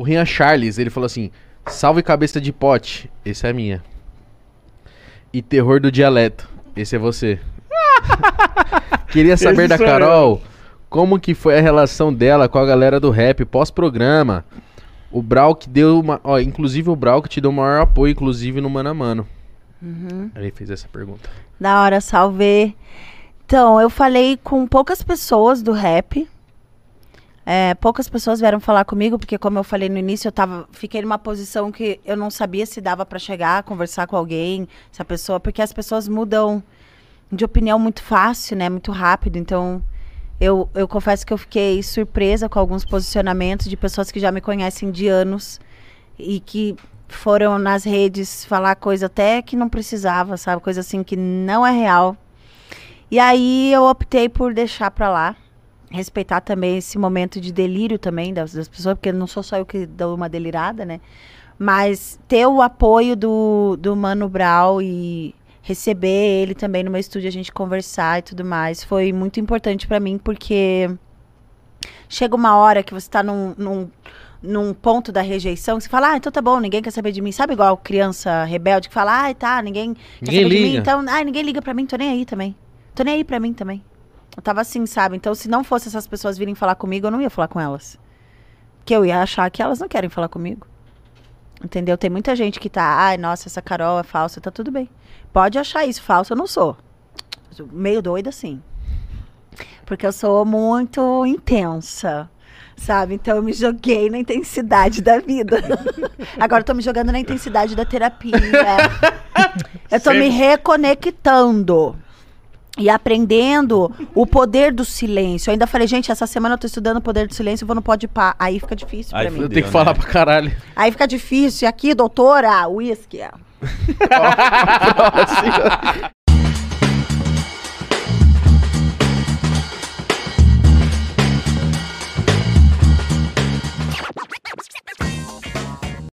O Rian Charles, ele falou assim: Salve cabeça de pote, esse é a minha. E terror do dialeto, esse é você. Queria saber Esse da sou eu. Carol como que foi a relação dela com a galera do rap pós-programa. O Brau que deu uma. Ó, inclusive o Brau que te deu o maior apoio, inclusive no Mano a Mano. Ele fez essa pergunta. Da hora, salve. Então, eu falei com poucas pessoas do rap. É, poucas pessoas vieram falar comigo, porque como eu falei no início, eu tava, fiquei numa posição que eu não sabia se dava pra chegar, conversar com alguém, se a pessoa, porque as pessoas mudam de opinião muito fácil, né? Muito rápido. Então, eu, eu confesso que eu fiquei surpresa com alguns posicionamentos de pessoas que já me conhecem de anos e que foram nas redes falar coisa até que não precisava, sabe? Coisa assim que não é real. E aí eu optei por deixar pra lá. Respeitar também esse momento de delírio também das, das pessoas, porque não sou só eu que dou uma delirada, né? Mas ter o apoio do, do Mano Brown e receber ele também no meu estúdio, a gente conversar e tudo mais, foi muito importante pra mim, porque chega uma hora que você tá num, num, num ponto da rejeição, que você fala, ah, então tá bom, ninguém quer saber de mim. Sabe igual criança rebelde que fala, ah, tá, ninguém, quer Ninguém saber de mim, liga. então, ah, ninguém liga pra mim, tô nem aí também. Tô nem aí pra mim também. Eu tava assim, sabe? Então, se não fosse essas pessoas virem falar comigo, eu não ia falar com elas. Porque eu ia achar que elas não querem falar comigo. Entendeu? Tem muita gente que tá, ai, nossa, essa Carol é falsa, tá tudo bem. Pode achar isso, falsa eu não sou. Sou Meio doida, sim. Porque eu sou muito intensa, sabe? Então eu me joguei na intensidade da vida. Agora eu tô me jogando na intensidade da terapia. eu tô me reconectando. E aprendendo o poder do silêncio. Eu ainda falei, gente, essa semana eu tô estudando o poder do silêncio, eu vou no pode pá. Aí fica difícil Aí pra mim. Eu tenho que falar né? pra caralho. Aí fica difícil. E aqui, doutora, uísque.